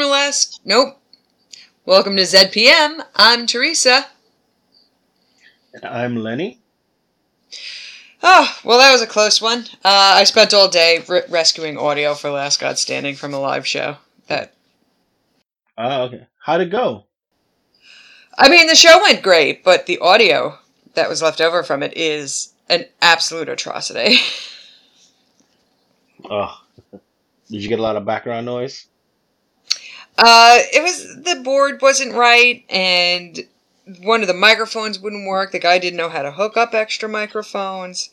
Welcome last. Nope. Welcome to ZPM. I'm Teresa. And I'm Lenny. Oh, well, that was a close one. Uh, I spent all day re- rescuing audio for Last God Standing from a live show. That Oh, okay. How'd it go? I mean, the show went great, but the audio that was left over from it is an absolute atrocity. Oh, did you get a lot of background noise? Uh, it was the board wasn't right, and one of the microphones wouldn't work. The guy didn't know how to hook up extra microphones,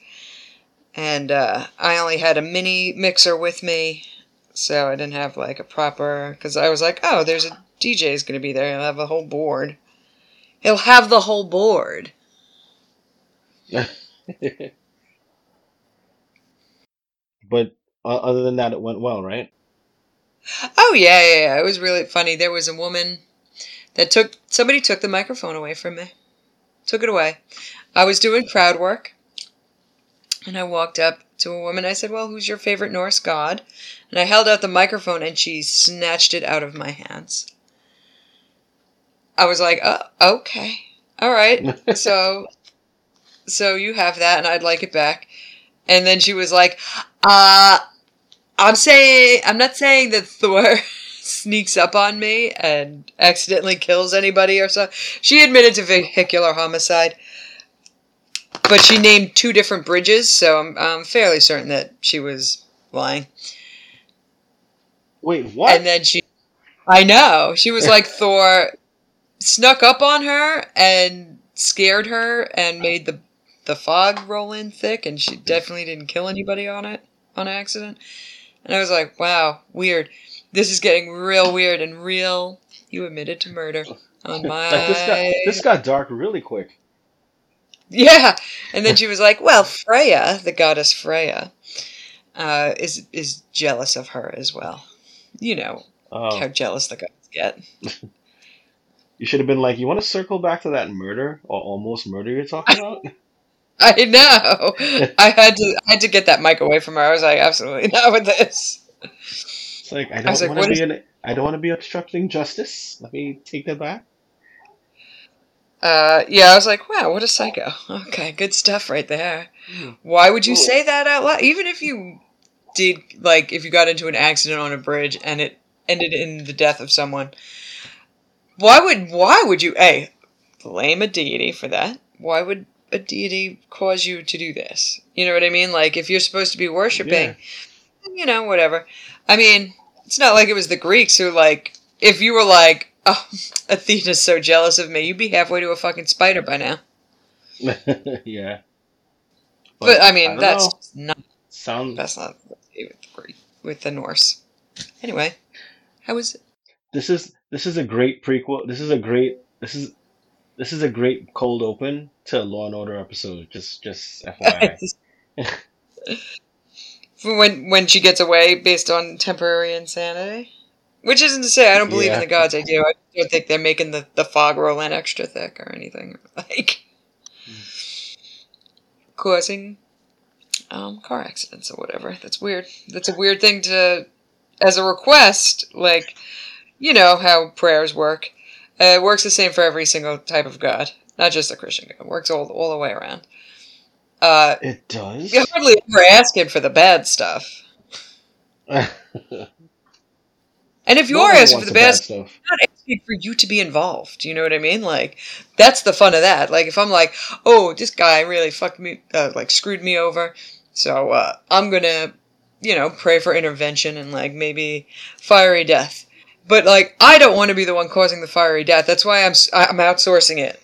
and uh, I only had a mini mixer with me, so I didn't have like a proper. Because I was like, oh, there's a DJ is gonna be there. He'll have a whole board. He'll have the whole board. but uh, other than that, it went well, right? Oh yeah, yeah, yeah. It was really funny. There was a woman that took somebody took the microphone away from me. Took it away. I was doing crowd work. And I walked up to a woman. I said, Well, who's your favorite Norse god? And I held out the microphone and she snatched it out of my hands. I was like, Oh, okay. All right. so so you have that and I'd like it back. And then she was like, uh I'm saying I'm not saying that Thor sneaks up on me and accidentally kills anybody or so. She admitted to vehicular homicide, but she named two different bridges, so I'm, I'm fairly certain that she was lying. Wait, what? And then she, I know, she was like Thor snuck up on her and scared her and made the the fog roll in thick, and she definitely didn't kill anybody on it on accident. And I was like, wow, weird. This is getting real weird and real. You admitted to murder on my. Like, this got this got dark really quick. Yeah, and then she was like, "Well, Freya, the goddess Freya, uh, is is jealous of her as well. You know Oh, how jealous the gods get." you should have been like, you want to circle back to that murder or almost murder you're talking about? I know. I had to I had to get that mic away from her. I was like, absolutely not with this. It's like I don't want to is- be an, I don't want to be obstructing justice. Let me take that back. Uh, yeah, I was like, wow, what a psycho. Okay, good stuff right there. Why would you say that out loud? Even if you did, like, if you got into an accident on a bridge and it ended in the death of someone, why would why would you a blame a deity for that? Why would a deity cause you to do this? You know what I mean? Like, if you're supposed to be worshiping, you know, whatever. I mean, it's not like it was the Greeks who, like, if you were like, oh, Athena's so jealous of me, you'd be halfway to a fucking spider by now. yeah. But, I mean, don't that's know. not sounds. that's not with the with the Norse. Anyway, how was it? This is this is a great prequel. This is a great. This is this is a great cold open to a Law and Order episode. Just just FYI. when when she gets away based on temporary insanity, which isn't to say I don't believe in the gods. I do. I don't think they're making the the fog roll in extra thick or anything like causing um, car accidents or whatever. That's weird. That's a weird thing to as a request. Like you know how prayers work. Uh, it works the same for every single type of god, not just a Christian God. It works all all the way around. Uh, It does. you hardly ever asking for the bad stuff. And if you No are asking for wants the bad stuff, stuff. Not asking for you to be involved. You know what I mean? Like, that's the fun of that. Like, if I'm like, oh, this guy really fucked me, uh, like, screwed me over, so uh, I'm gonna, you know, pray for intervention and, like, maybe fiery death. But, like, I don't want to be the one causing the fiery death. That's why I'm, I'm outsourcing it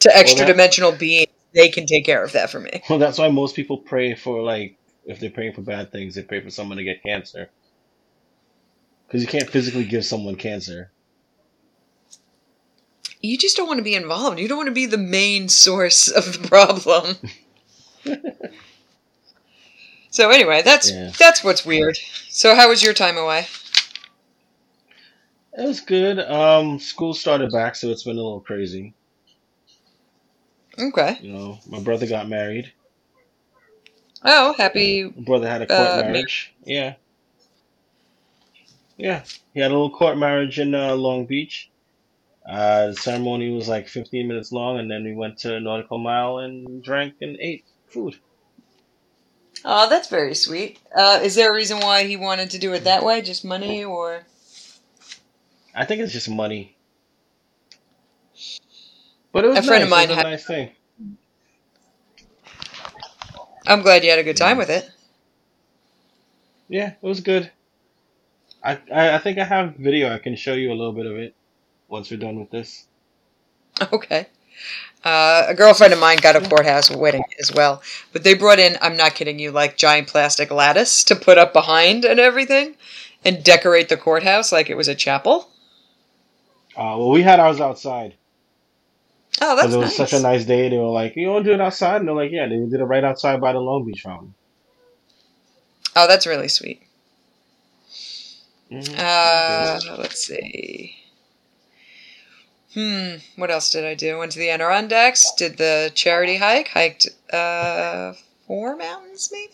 to extra dimensional beings. They can take care of that for me. Well, that's why most people pray for like if they're praying for bad things, they pray for someone to get cancer. Because you can't physically give someone cancer. You just don't want to be involved. You don't want to be the main source of the problem. so anyway, that's Yeah. that's what's weird. So how was your time away? It was good. Um, school started back, so it's been a little crazy. Okay. You know, my brother got married. Oh, happy. My brother had a court Uh, marriage. Yeah. Yeah, he had a little court marriage in uh, Long Beach. Uh, the ceremony was like 15 minutes long, and then we went to Nautical Mile and drank and ate food. Oh, that's very sweet. Uh, is there a reason why he wanted to do it that way? Just money, or I think it's just money. But it was A friend nice. of mine a nice thing. I'm glad you had a good time with it. Yeah, it was good. I, I I think I have video. I can show you a little bit of it once we're done with this. Okay. Uh, a girlfriend of mine got a courthouse wedding as well, but they brought in, I'm not kidding you, like giant plastic lattice to put up behind and everything and decorate the courthouse like it was a chapel. Uh, well, we had ours outside Oh, that's it was nice. such a nice day. They were like, "You want to do it outside?" And they're like, "Yeah." They did it right outside by the Long Beach fountain. Oh, that's really sweet. Mhm. Uh, let's see. Hmm, what else did I do? Went to the Adirondacks, did the charity hike, hiked uh, four mountains maybe?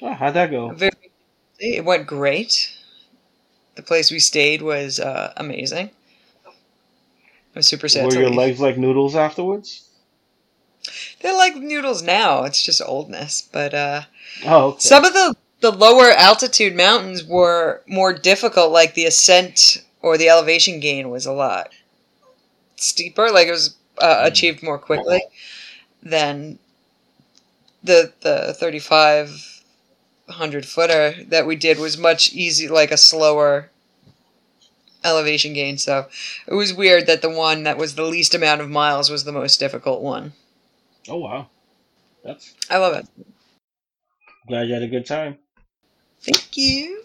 Oh, how'd that go? Very, it went great. The place we stayed was uh, amazing. I was super sad Were your leave. legs like noodles afterwards? They're like noodles now. It's just oldness. But uh, Oh, okay. some of the the lower altitude mountains were more difficult. Like the ascent or the elevation gain was a lot steeper. Like it was uh, Mm. achieved more quickly than the the thirty five hundred footer that we did was much easy, like a slower elevation gain. So it was weird that the one that was the least amount of miles was the most difficult one. oh wow, that's I love it. glad you had a good time. Thank you.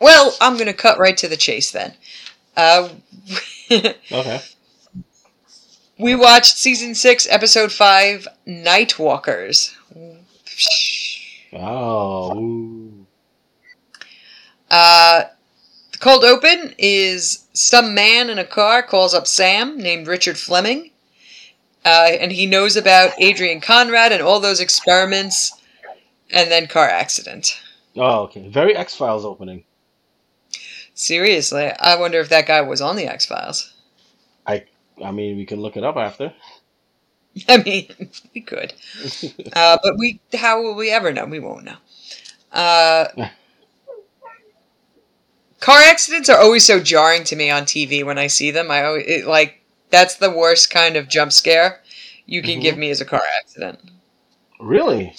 Well, I'm going to cut right to the chase then. Uh, Okay. we watched season six, episode five, Nightwalkers. Oh. ooh. Uh, the cold open is some man in a car calls up Sam named Richard Fleming, uh, and he knows about Adrian Conrad and all those experiments, and then car accident. Oh, okay. Very X Files opening. Seriously, I wonder if that guy was on the X Files. I mean, we can look it up after. I mean, we could. Uh, but we, how will we ever know? We won't know. Uh, car accidents are always so jarring to me on TV when I see them. I always it, like that's the worst kind of jump scare you can Mhm. give me as a car accident. really?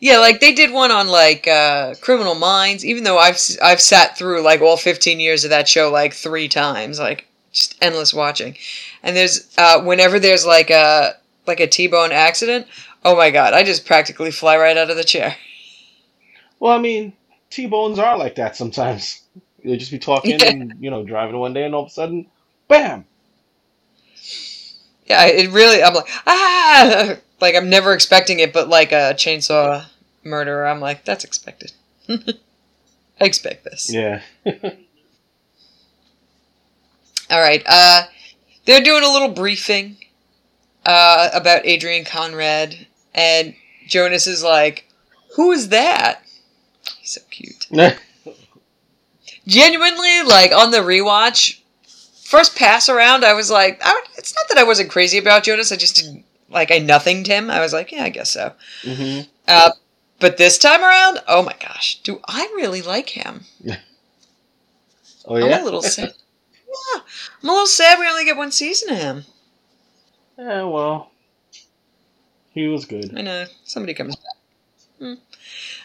Yeah, like they did one on like uh, Criminal Minds. Even though I've I've sat through like all fifteen years of that show like three times, like just endless watching. And there's uh, whenever there's like a like a T-bone accident, oh my god, I just practically fly right out of the chair. Well, I mean, T bones are like that sometimes. You'll just be talking Yeah. and you know driving one day, and all of a sudden, bam! Yeah, it really. I'm like ah, like I'm never expecting it, but like a chainsaw murderer, I'm like that's expected. I expect this. Yeah. All right. Uh, they're doing a little briefing uh, about Adrian Conrad, and Jonas is like, "Who is that?" He's so cute. Genuinely, like on the rewatch, first pass around, I was like, I, "It's not that I wasn't crazy about Jonas. I just didn't like I nothinged him. I was like, yeah, I guess so." hmm Uh, but this time around, oh my gosh, do I really like him? Oh I'm yeah. a little sad. Yeah, I'm a little sad we only get one season of him. Yeah. Well, he was good. I know somebody comes back. Hmm.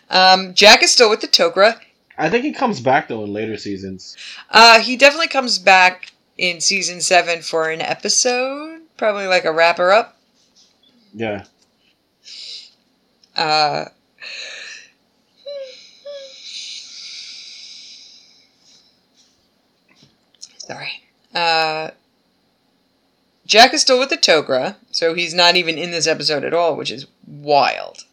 Um, Jack is still with the Tok'ra. I think he comes back though in later seasons. Uh, he definitely comes back in season seven for an episode, probably like a wrapper up. Yeah. Uh, sorry. Uh, Jack is still with the Tok'ra, so he's not even in this episode at all, which is wild.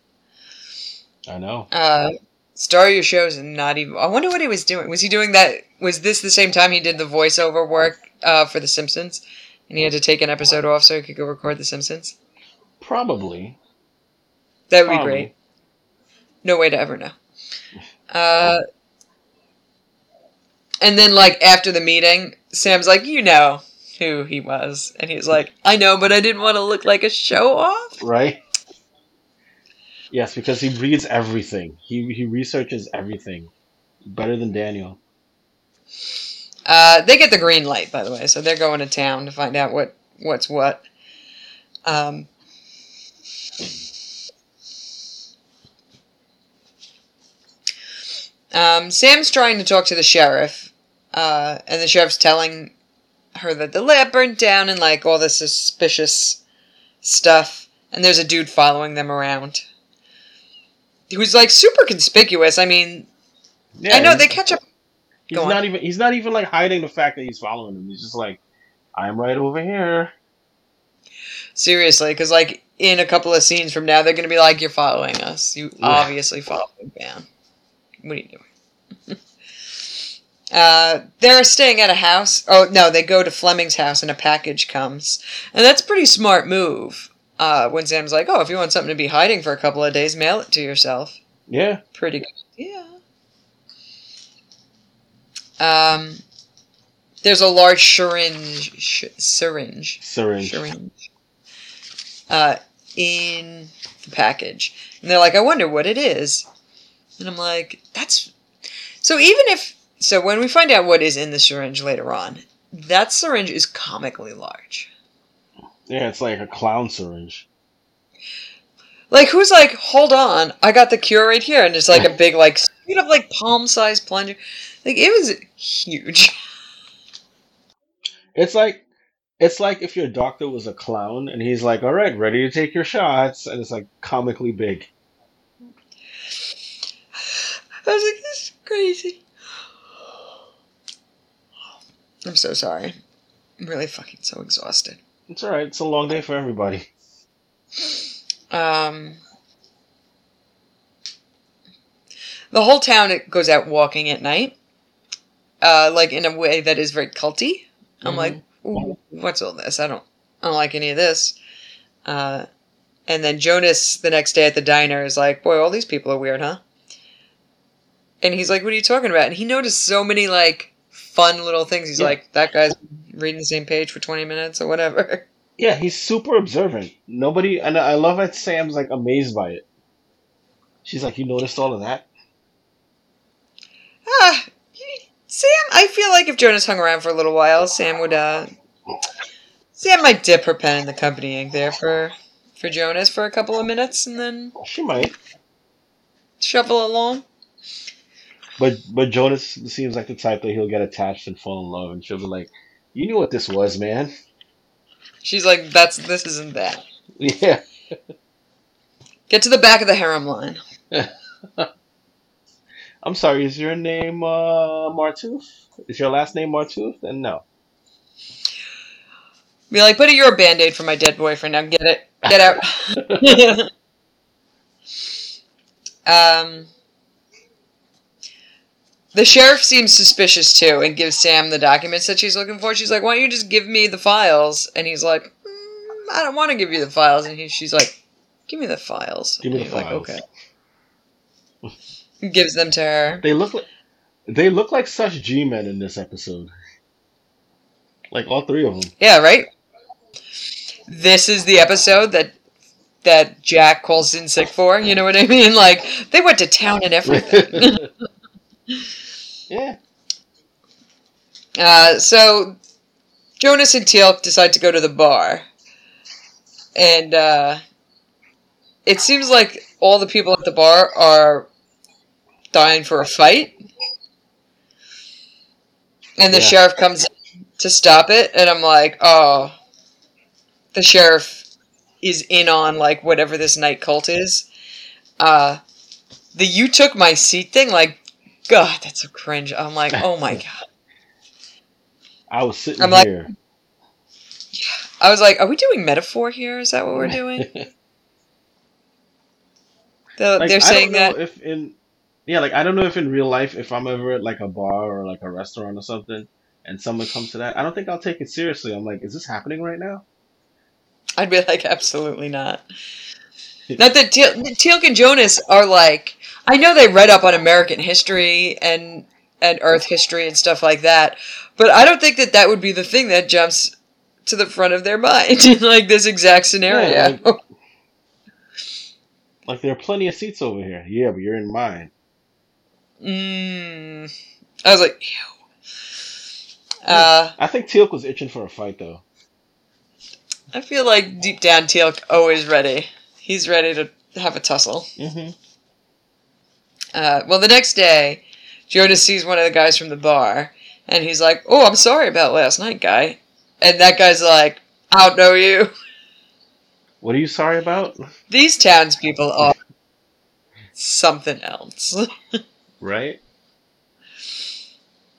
I know. Uh, Star Your Shows and not even. I wonder what he was doing. Was he doing that? Was this the same time he did the voiceover work uh, for The Simpsons, and he had to take an episode off so he could go record The Simpsons? Probably. That would be great. No way to ever know. Uh, and then, like, after the meeting, Sam's like, you know who he was. And he's like, I know, but I didn't want to look like a show off. Right? Yes, because he reads everything. He he researches everything. Better than Daniel. Uh, they get the green light, by the way, so they're going to town to find out what what's what. Um, um, Sam's trying to talk to the sheriff, uh, and the sheriff's telling her that the lab burnt down and like all this suspicious stuff, and there's a dude following them around. Who's like super conspicuous. I mean, Yeah, I know they catch up. He's Go on. not even he's not even like hiding the fact that he's following them. He's just like, I'm right over here. Seriously, because like in a couple of scenes from now, they're gonna be like, "You're following us. You Yeah. obviously following Bam. What are you doing?" Uh, they're staying at a house. Oh no, they go to Fleming's house, and a package comes, and that's a pretty smart move. Uh, when Sam's like, "Oh, if you want something to be hiding for a couple of days, mail it to yourself." Yeah. Pretty good. Yeah. Um, there's a large syringe. Sh- syringe Syringe. syringe uh, in the package. And they're like, I wonder what it is. And I'm like, that's. So even if. So when we find out what is in the syringe later on, that syringe is comically large. Yeah, it's like a clown syringe. Like, who's like, hold on, I got the cure right here. And it's like a big, like, straight up, like, palm sized plunger. Like, it was huge. It's like it's like if your doctor was a clown and he's like, All right, ready to take your shots and it's like comically big. I was like, this is crazy. I'm so sorry. I'm really fucking so exhausted. It's alright, it's a long day for everybody. Um, the whole town goes out walking at night, uh, like in a way that is very culty. I'm Mhm. like, what's all this? I don't, I don't like any of this. Uh, and then Jonas the next day at the diner is like, boy, all these people are weird, huh? And he's like, what are you talking about? And he noticed so many like fun little things. He's Yeah. like, that guy's reading the same page for 20 minutes or whatever. Yeah, he's super observant. Nobody and I love that Sam's like amazed by it. She's like, You noticed all of that? Ah, Sam, I feel like if Jonas hung around for a little while, Sam would, uh, Sam might dip her pen in the company ink there for, for Jonas for a couple of minutes and then She might. shuffle along. But but Jonas seems like the type that he'll get attached and fall in love and she'll be like, You knew what this was, man. She's like, that's, this isn't that. Yeah. Get to the back of the harem line. I'm sorry, is your name uh Martouf? Is your last name Martouf? And no. Be like, but you're a band-aid for my dead boyfriend. Now get it. Get out. um, the sheriff seems suspicious too and gives Sam the documents that she's looking for. She's like, why don't you just give me the files? And he's like, "Mm, I don't want to give you the files. And he, she's like, give me the files. Give me the he's files. Like, okay. Gives them to her. They look like they look like such G men in this episode. Like all three of them. Yeah, right. This is the episode that that Jack calls in sick for. You know what I mean? Like they went to town and everything. yeah. uh, so Jonas and Teal'c decide to go to the bar, and uh, it seems like all the people at the bar are dying for a fight. And the Yeah. sheriff comes to stop it, and I'm like, oh, the sheriff is in on like whatever this night cult is. Uh, the you took my seat thing, like, God, that's so cringe. I'm like, oh my god. I was sitting I'm like- here. I was like, are we doing metaphor here? Is that what we're doing? They're, Like, they're I saying don't know that. if in yeah, like I don't know if in real life if I'm ever at like a bar or like a restaurant or something and someone comes to that, I don't think I'll take it seriously. I'm like, is this happening right now? I'd be like, absolutely not. Not that Teal- Teal'c and Jonas are like, I know they read up on American history and and Earth history and stuff like that, but I don't think that that would be the thing that jumps to the front of their mind in like this exact scenario. Yeah, like- Like there are plenty of seats over here. Yeah, but you're in mine. mm. I was like, ew. Uh, I think Teal'c was itching for a fight though. I feel like deep down Teal'c always ready. He's ready to have a tussle. Mm-hmm. Uh, well, the next day, Jonas sees one of the guys from the bar, and he's like, "Oh, I'm sorry about last night, guy." And that guy's like, "I don't know you." What are you sorry about? These townspeople are something else. Right?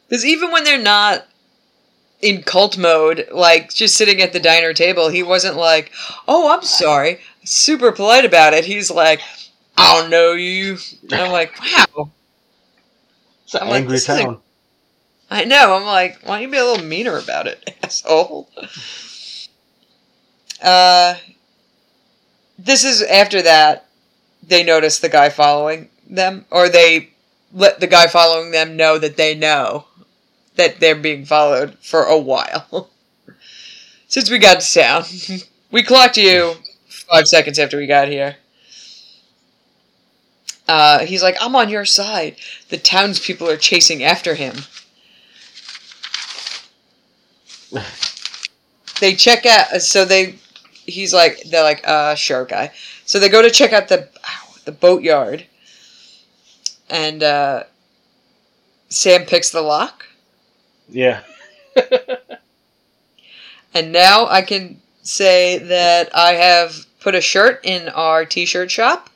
Because even when they're not in cult mode, like just sitting at the diner table, he wasn't like, "Oh, I'm sorry," super polite about it. He's like, "I don't know you." And I'm like, "Wow." An I'm angry a- town. I know. I'm like, why don't you be a little meaner about it, asshole? Uh, this is after that they notice the guy following them, or they let the guy following them know that they know that they're being followed for a while. Since we got to town, we clocked you five seconds after we got here. Uh, he's like, I'm on your side. The townspeople are chasing after him. they check out, so they, he's like, they're like, uh, sure, guy. So they go to check out the, ow, the boatyard. And, uh, Sam picks the lock. Yeah. And now I can say that I have put a shirt in our t shirt shop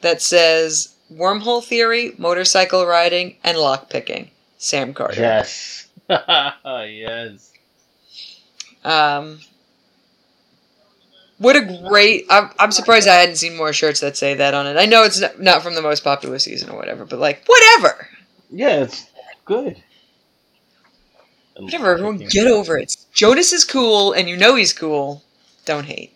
that says Wormhole Theory, Motorcycle Riding, and Lockpicking. Sam Carter. yes. yes. Um, what a great. I'm, I'm surprised I hadn't seen more shirts that say that on it. I know it's not, not from the most popular season or whatever, but like, whatever. Yeah, it's good. Whatever, everyone get over it. Jonas is cool, and you know he's cool. Don't hate.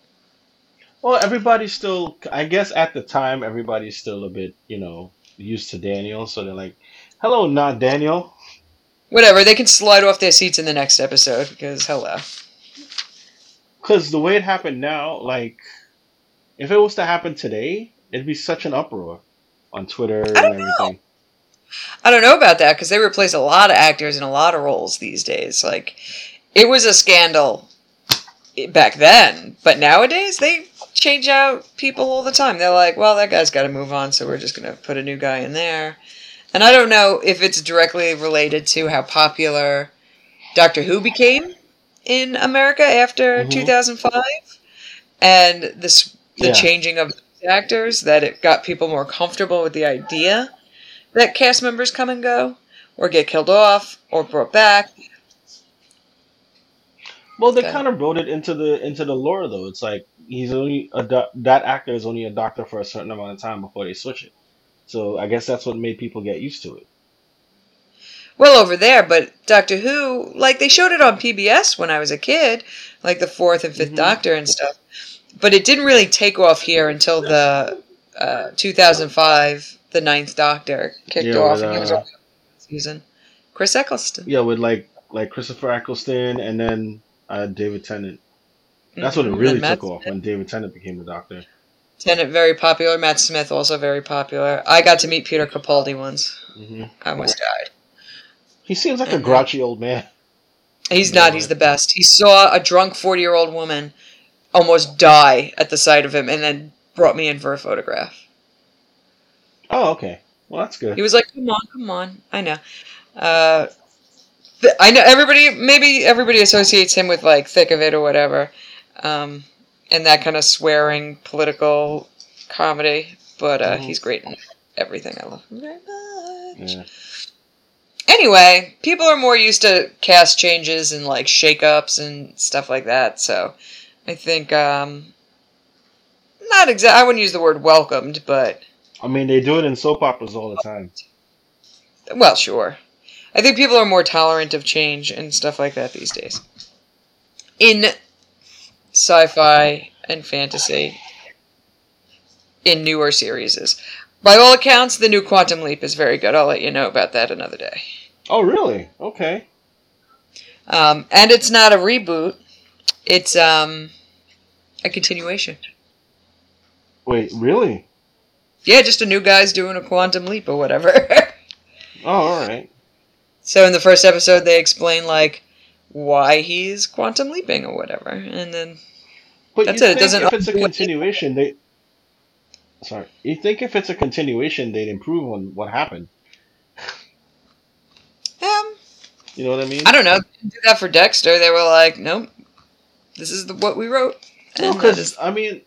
Well, everybody's still. I guess at the time, everybody's still a bit, you know, used to Daniel. So they're like, "Hello, not Daniel." Whatever, they can slide off their seats in the next episode, because hello. Because the way it happened now, like, if it was to happen today, it'd be such an uproar on Twitter and don't know. everything. I don't know about that because they replace a lot of actors in a lot of roles these days. Like, it was a scandal back then, but nowadays they change out people all the time. They're like, well, that guy's got to move on, so we're just going to put a new guy in there. And I don't know if it's directly related to how popular Doctor Who became in America after Mhm. 2005 and this the Yeah. changing of actors that it got people more comfortable with the idea that cast members come and go or get killed off or brought back. Well, they Okay. kind of wrote it into the into the lore, though. It's like he's only a doc- that actor is only a doctor for a certain amount of time before they switch it. So I guess that's what made people get used to it. Well, over there, but Doctor Who, like they showed it on PBS when I was a kid, like the fourth and 5th Mhm. Doctor and stuff. But it didn't really take off here until the uh, 2005, the Ninth Doctor kicked Yeah, off, with, and he was uh, season. Chris Eccleston. Yeah, with like like Christopher Eccleston and then uh, David Tennant. That's when it really took off when David Tennant became the Doctor. Tennant very popular. Matt Smith also very popular. I got to meet Peter Capaldi once. hmm I almost died. He seems like a Mhm. grouchy old man. He's not. He's the best. He saw a drunk forty-year-old woman almost die at the sight of him, and then brought me in for a photograph. Oh, okay. Well, that's good. He was like, "Come on, come on." I know. Uh, th- I know everybody. Maybe everybody associates him with like thick of it or whatever, um, and that kind of swearing political comedy. But uh, he's great in everything. I love him very much. Yeah. Anyway, people are more used to cast changes and like shakeups and stuff like that. So, I think um, not exact. I wouldn't use the word welcomed, but I mean, they do it in soap operas all the time. well, sure. I think people are more tolerant of change and stuff like that these days. In sci-fi and fantasy, in newer series, by all accounts, the new Quantum Leap is very good. I'll let you know about that another day. Oh, really? Okay. Um, and it's not a reboot; it's um, a continuation. Wait, really? Yeah, just a new guy's doing a quantum leap or whatever. Oh, all right. so in the first episode, they explain like why he's quantum leaping or whatever, and then But That's it, it doesn't if it's a continuation, they. Sorry, you think if it's a continuation, they'd improve on what happened? um, You know what I mean? I don't know. They didn't do that for Dexter. They were like, nope, this is the, what we wrote. No, And that because is- I mean,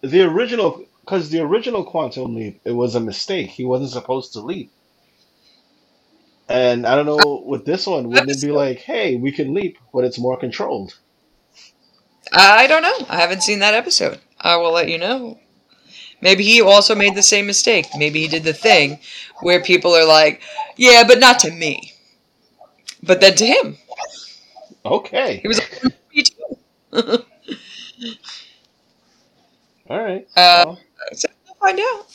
the original, because the original quantum leap, it was a mistake. He wasn't supposed to leap. And I don't know with this one, wouldn't it be like, hey, we can leap, but it's more controlled? I don't know. I haven't seen that episode. I will let you know. Maybe he also made the same mistake. Maybe he did the thing where people are like, yeah, but not to me. But then to him. Okay, He was like, me too. all right. Uh, Well, So we'll find out.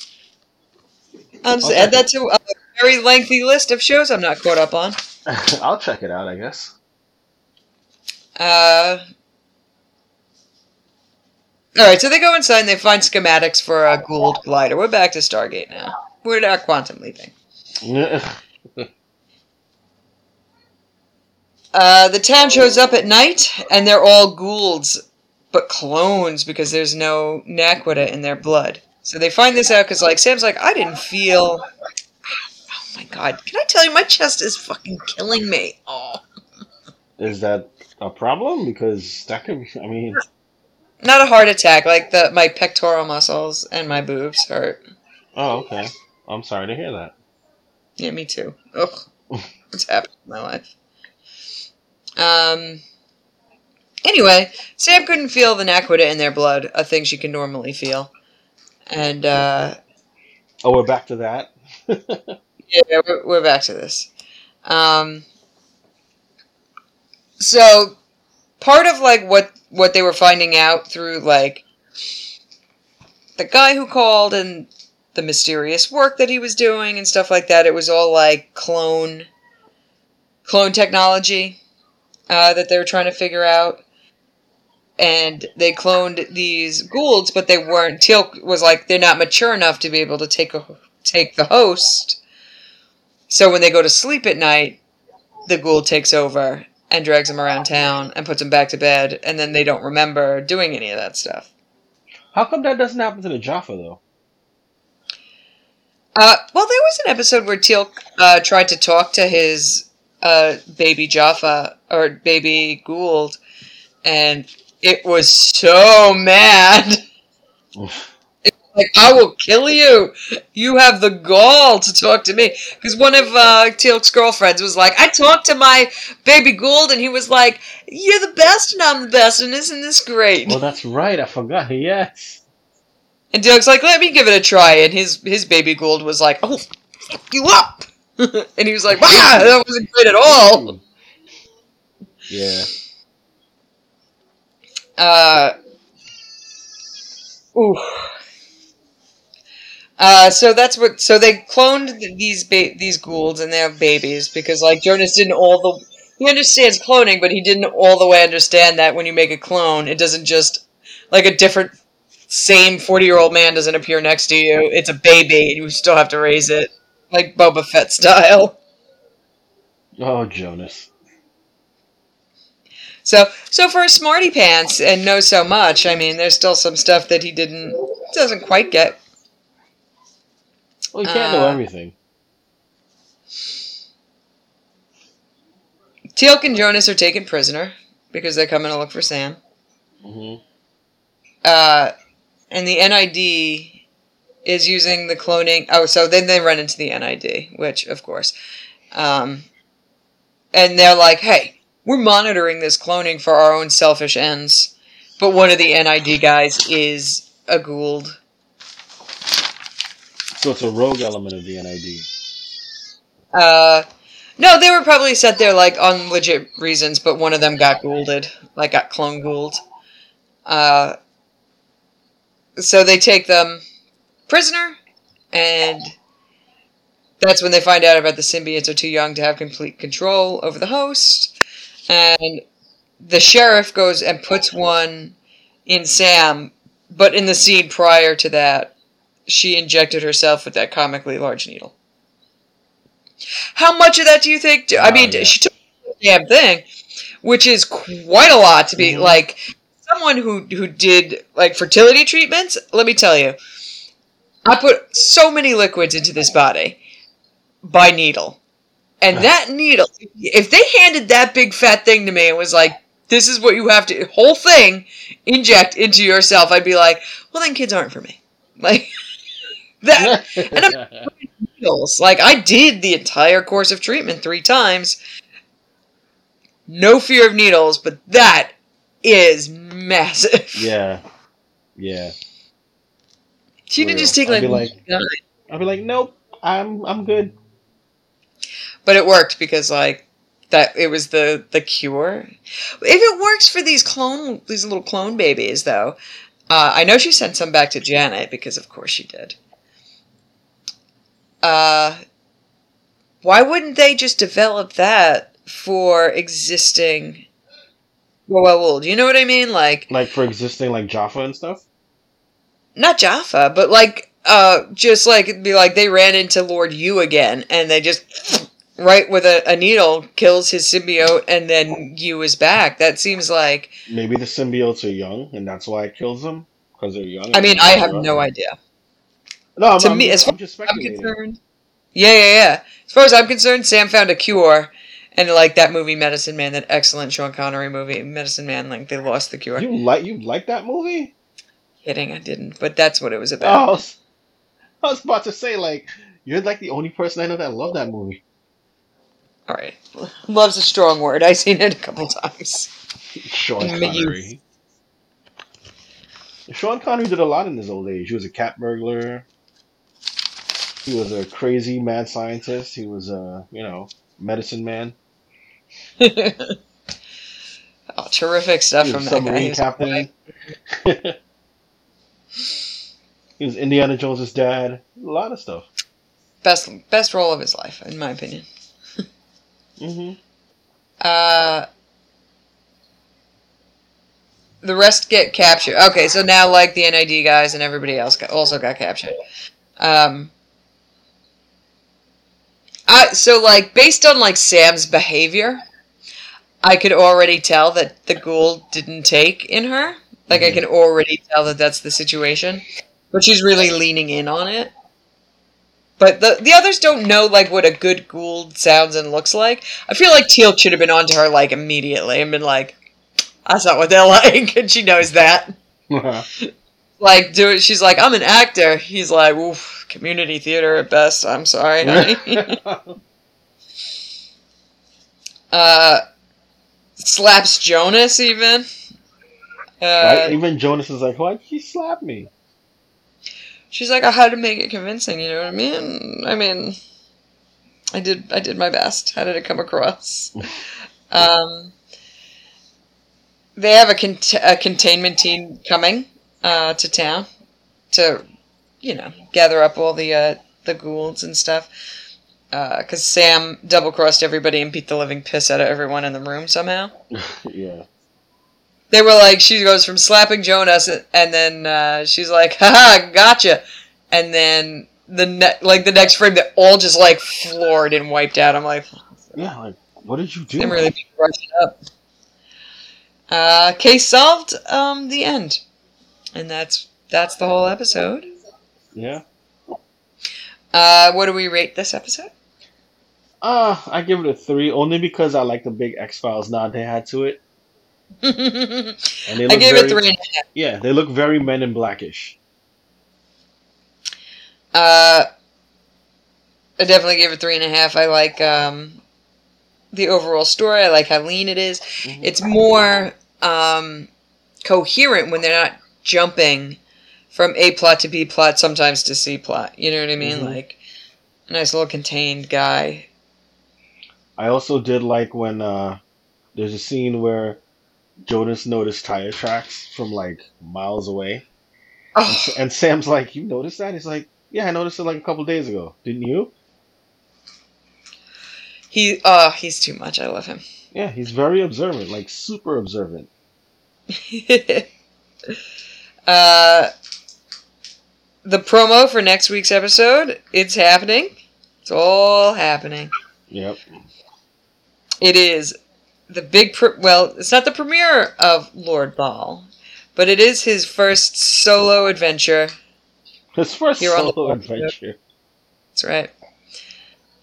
I'll just Okay. add that to very lengthy list of shows I'm not caught up on. I'll check it out, I guess. Uh, all right, so they go inside and they find schematics for a Goa'uld glider. We're back to Stargate now. We're not quantum leaping. Uh, the town shows up at night, and they're all Goa'ulds, but clones because there's no naquadah in their blood. So they find this out because, like, Sam's like, I didn't feel. Oh my god! Can I tell you, my chest is fucking killing me. Oh, Is that a problem? Because that could be, I mean, not a heart attack. Like the my pectoral muscles and my boobs hurt. oh, okay. I'm sorry to hear that. Yeah, me too. Ugh, what's happened in my life? Um. Anyway, Sam couldn't feel the naquadah in their blood, a thing she can normally feel, and uh, Oh, we're back to that? yeah, we're, back to this. Um. So, part of like what what they were finding out through like the guy who called and the mysterious work that he was doing and stuff like that. It was all like clone clone technology uh, that they were trying to figure out. And they cloned these Goa'ulds, but they weren't. Teal'c was like they're not mature enough to be able to take a, take the host. So when they go to sleep at night, the Goa'uld takes over and drags them around town and puts them back to bed, and then they don't remember doing any of that stuff. How come that doesn't happen to the Jaffa, though? Uh, well, there was an episode where Teal'c uh, tried to talk to his uh, baby Jaffa or baby Goa'uld, and it was so mad. Like, I will kill you. You have the gall to talk to me. Because one of uh, Teal'c's girlfriends was like, I talked to my baby Goa'uld, and he was like, You're the best, and I'm the best, and isn't this great? Well, that's right. I forgot. Yes. And Doug's like, let me give it a try. And his his baby Goa'uld was like, oh, fuck you up. and he was like, wow, that wasn't great at all. Yeah. Uh, ooh. Uh, so that's what. So they cloned these ba- these Goa'ulds, and they have babies because like Jonas didn't all the he understands cloning, but he didn't all the way understand that when you make a clone, it doesn't just like a different same forty year old man doesn't appear next to you. It's a baby, and you still have to raise it like Boba Fett style. Oh, Jonas. So, so for a smarty pants and knows so much, I mean, there's still some stuff that he didn't doesn't quite get. Well, you can't know Uh, everything. Teal'c and Jonas are taken prisoner because they're coming to look for Sam. hmm Uh, and the NID is using the cloning. Oh, so then they run into the NID, which, of course. Um, and they're like, hey, we're monitoring this cloning for our own selfish ends. But one of the NID guys is a Goa'uld. So it's a rogue element of the NID. Uh, no, they were probably set there like on legit reasons, but one of them got Goa'ulded, like got clone Goa'uld. Uh, so they take them prisoner, and that's when they find out about the symbiotes are too young to have complete control over the host, and the sheriff goes and puts one in Sam, but in the scene prior to that, she injected herself with that comically large needle. How much of that do you think? I Oh, mean, yeah. she took the damn thing, which is quite a lot to be Mhm. like someone who who did like fertility treatments. Let me tell you, I put so many liquids into this body by needle, and that needle, if they handed that big fat thing to me and was like, "This is what you have to whole thing inject into yourself," I'd be like, "Well, then kids aren't for me." Like that and I'm- needles. Like I did the entire course of treatment three times. No fear of needles, but that is massive. yeah, yeah. She didn't just take I'd like, be like- nine. I'll be like, nope, I'm I'm good. but it worked because like that it was the the cure. If it works for these clone these little clone babies though, uh, I know she sent some back to Janet because of course she did. Uh, why wouldn't they just develop that for existing? Well, well, do you know what I mean? Like Like for existing like Jaffa and stuff. not Jaffa, but like uh, just like it'd be like they ran into Lord Yu again, and they just right with a, a needle kills his symbiote, and then Yu is back. That seems like Maybe the symbiotes are young, and that's why it kills them because they're young. I mean I have no idea. No, I'm, to I'm, me, as far I'm just I'm concerned. Yeah, yeah, yeah. As far as I'm concerned, Sam found a cure, and like that movie Medicine Man, that excellent Sean Connery movie Medicine Man, like they lost the cure. You like you like that movie? Kidding, I didn't, but that's what it was Oh, about. I was, I was about to say like you're like the only person I know that loved that movie. All right, love's a strong word. I've seen it a couple times. Sean Connery. Sean Connery did a lot in his old age. He was a cat burglar. He was a crazy mad scientist. He was a you know medicine man. oh, terrific stuff from that guy. submarine captain. he was Indiana Jones's dad. A lot of stuff. Best best role of his life, in my opinion. hmm Uh, the rest get captured. Okay, so now like the NID guys and everybody else got, also got captured. Um, I so like based on like Sam's behavior, I could already tell that the Goa'uld didn't take in her. Like I Mhm. can already tell that that's the situation, but she's really leaning in on it. But the the others don't know like what a good Goa'uld sounds and looks like. I feel like Teal'c should have been onto her like immediately and been like, "That's not what they're like," and she knows that. Like, do it. She's like, "I'm an actor." He's like, "Oof, community theater at best." I'm sorry, honey. uh, slaps Jonas even. Uh, right? Even Jonas is like, why'd he slap me? She's like, I had to make it convincing. You know what I mean? I mean, I did. I did my best. How did it come across? um, they have a, cont- a containment team coming uh, to town to, you know, gather up all the uh, the Goa'ulds and stuff. Because Sam double crossed everybody and beat the living piss out of everyone in the room somehow. yeah. They were like, she goes from slapping Jonas, and then uh, she's like, haha, gotcha. And then the ne- like the next frame, they're all just like floored and wiped out. I'm like, Yeah, like, what did you do? them really rushed up. Uh, case solved. Um, the end, and that's that's the whole episode. Yeah. Uh, what do we rate this episode? Uh, I give it a three only because I like the big X Files nod they had to it, I and they look gave very, it three and a half. Yeah, they look very Men in Blackish. Uh, I definitely give it three and a half. I like um, the overall story. I like how lean it is. Mhm. It's more um, coherent when they're not jumping from A plot to B plot, sometimes to C plot. You know what I mean? Mhm. Like a nice little contained guy. I also did like when uh, there's a scene where Jonas noticed tire tracks from like miles away, Oh, and Sam's like, "You noticed that?" He's like, Yeah, I noticed it like a couple days ago. Didn't you? He, oh, he's too much. I love him. Yeah, he's very observant, like super observant. uh, the promo for next week's episode, it's happening. It's all happening. Yep. It is the big, pre- well, it's not the premiere of Lord Baal, but it is his first solo adventure. His first Here on the solo adventure. That's right.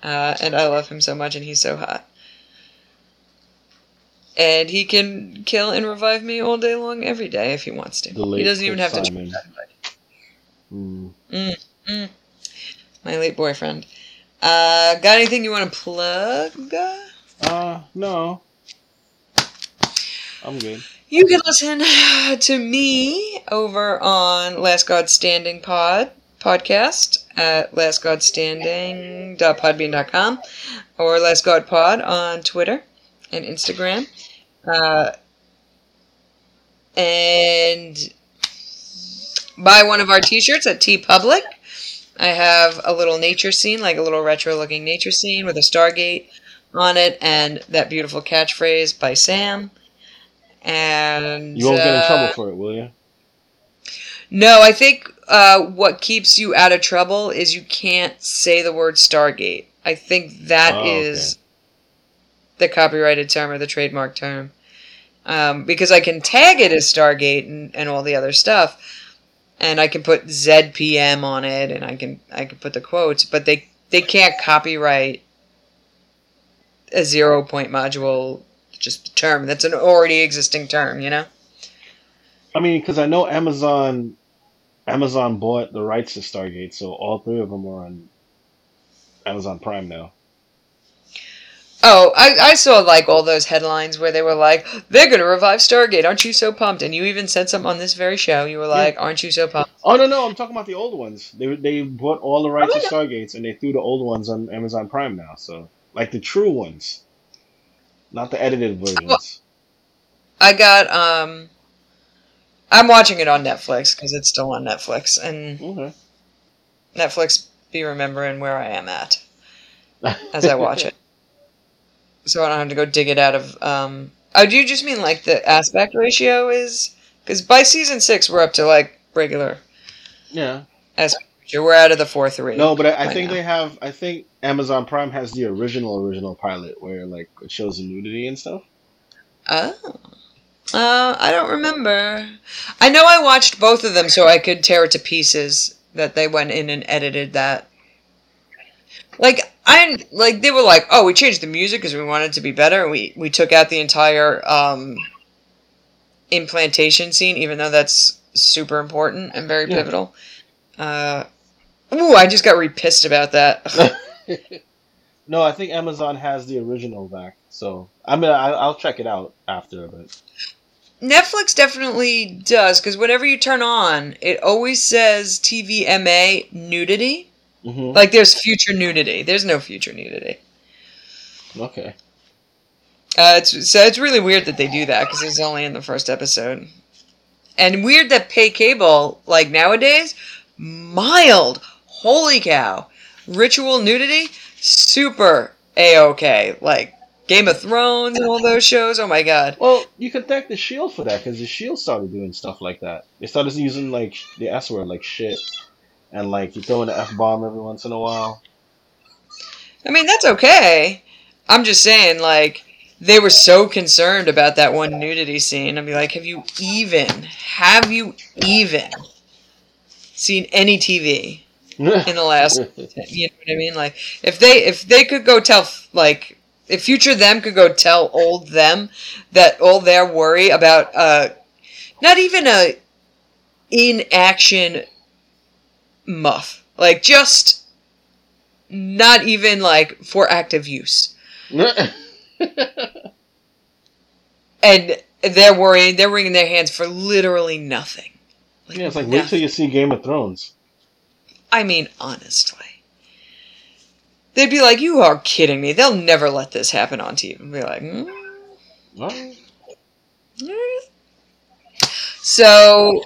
Uh, and I love him so much, and he's so hot. And he can kill and revive me all day long, every day, if he wants to. He doesn't even have to. Simon. Mm. Mm, my late boyfriend. Uh, got anything you want to plug? Uh, no. I'm good. You can listen to me over on Last God Standing Pod podcast at lastgodstanding.podbean.com or Last God Pod on Twitter and Instagram. Uh, and buy one of our t-shirts at TeePublic. I have a little nature scene, like a little retro looking nature scene with a Stargate on it and that beautiful catchphrase by Sam. And You won't get in uh, trouble for it, will you? No, I think uh, what keeps you out of trouble is you can't say the word Stargate. I think that Oh, is the copyrighted term or the trademark term. Um, because I can tag it as Stargate and, and all the other stuff, and I can put ZPM on it, and I can I can put the quotes, but they they can't copyright a zero point module just a term that's an already existing term, you know. I mean, because I know Amazon, Amazon bought the rights to Stargate, so all three of them are on Amazon Prime now. Oh, I, I saw like all those headlines where they were like, they're going to revive Stargate. Aren't you so pumped? And you even said something on this very show. You were like, aren't you so pumped? Oh no, no, I'm talking about the old ones. They they bought all the rights Oh, to Stargates and they threw the old ones on Amazon Prime now. So like the true ones, not the edited versions. I got, um, I'm watching it on Netflix because it's still on Netflix. And Okay. Netflix be remembering where I am at as I watch it. So I don't have to go dig it out of, um, oh, do you just mean like the aspect ratio is? Because by season six, we're up to like regular Yeah. aspect ratio. We're out of the 4 3. No, but I, I think now. they have. I think Amazon Prime has the original original pilot where like it shows the nudity and stuff. Oh. Uh, I don't remember. I know I watched both of them so I could tear it to pieces. That they went in and edited that. Like I like they were like, oh, we changed the music because we wanted it to be better, we we took out the entire um, implantation scene, even though that's super important and very Yeah. pivotal. Uh, ooh, I just got repissed about that. no, I think Amazon has the original back. So I mean, I, I'll check it out after. But Netflix definitely does because whenever you turn on, it always says TVMA nudity. Hmm Like there's future nudity. There's no future nudity. okay, Uh, it's so it's really weird that they do that because it's only in the first episode, and weird that pay cable like nowadays mild. Holy cow! Ritual nudity, super a okay. Like Game of Thrones and all those shows. Oh my god. well, you can thank the Shield for that because the Shield started doing stuff like that. They started using like the S word, like shit, and like you throw in the F bomb every once in a while. I mean that's okay. I'm just saying like. They were so concerned about that one nudity scene. I'd be like, have you even, have you even seen any TV in the last you know what I mean? Like if they if they could go tell like if future them could go tell old them that all their worry about uh not even a in action muff like just not even like for active use and they're worrying they're wringing their hands for literally nothing yeah, it's like wait till you see Game of Thrones. I mean, honestly. They'd be like, you are kidding me. They'll never let this happen on TV. And be like, mm, mm. So,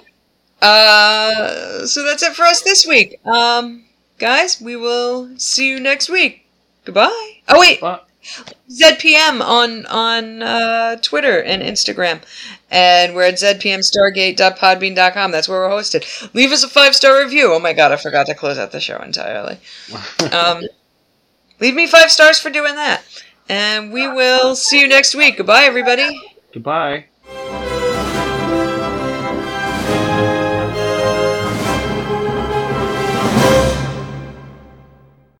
uh, so that's it for us this week. Um, guys, we will see you next week. Goodbye. Oh wait, But ZPM on on uh, Twitter and Instagram, and we're at zpmstargate.podbean.com. That's where we're hosted. Leave us a five star review. Oh my god, I forgot to close out the show entirely. Um, leave me five stars for doing that, and we will see you next week. Goodbye, everybody. goodbye.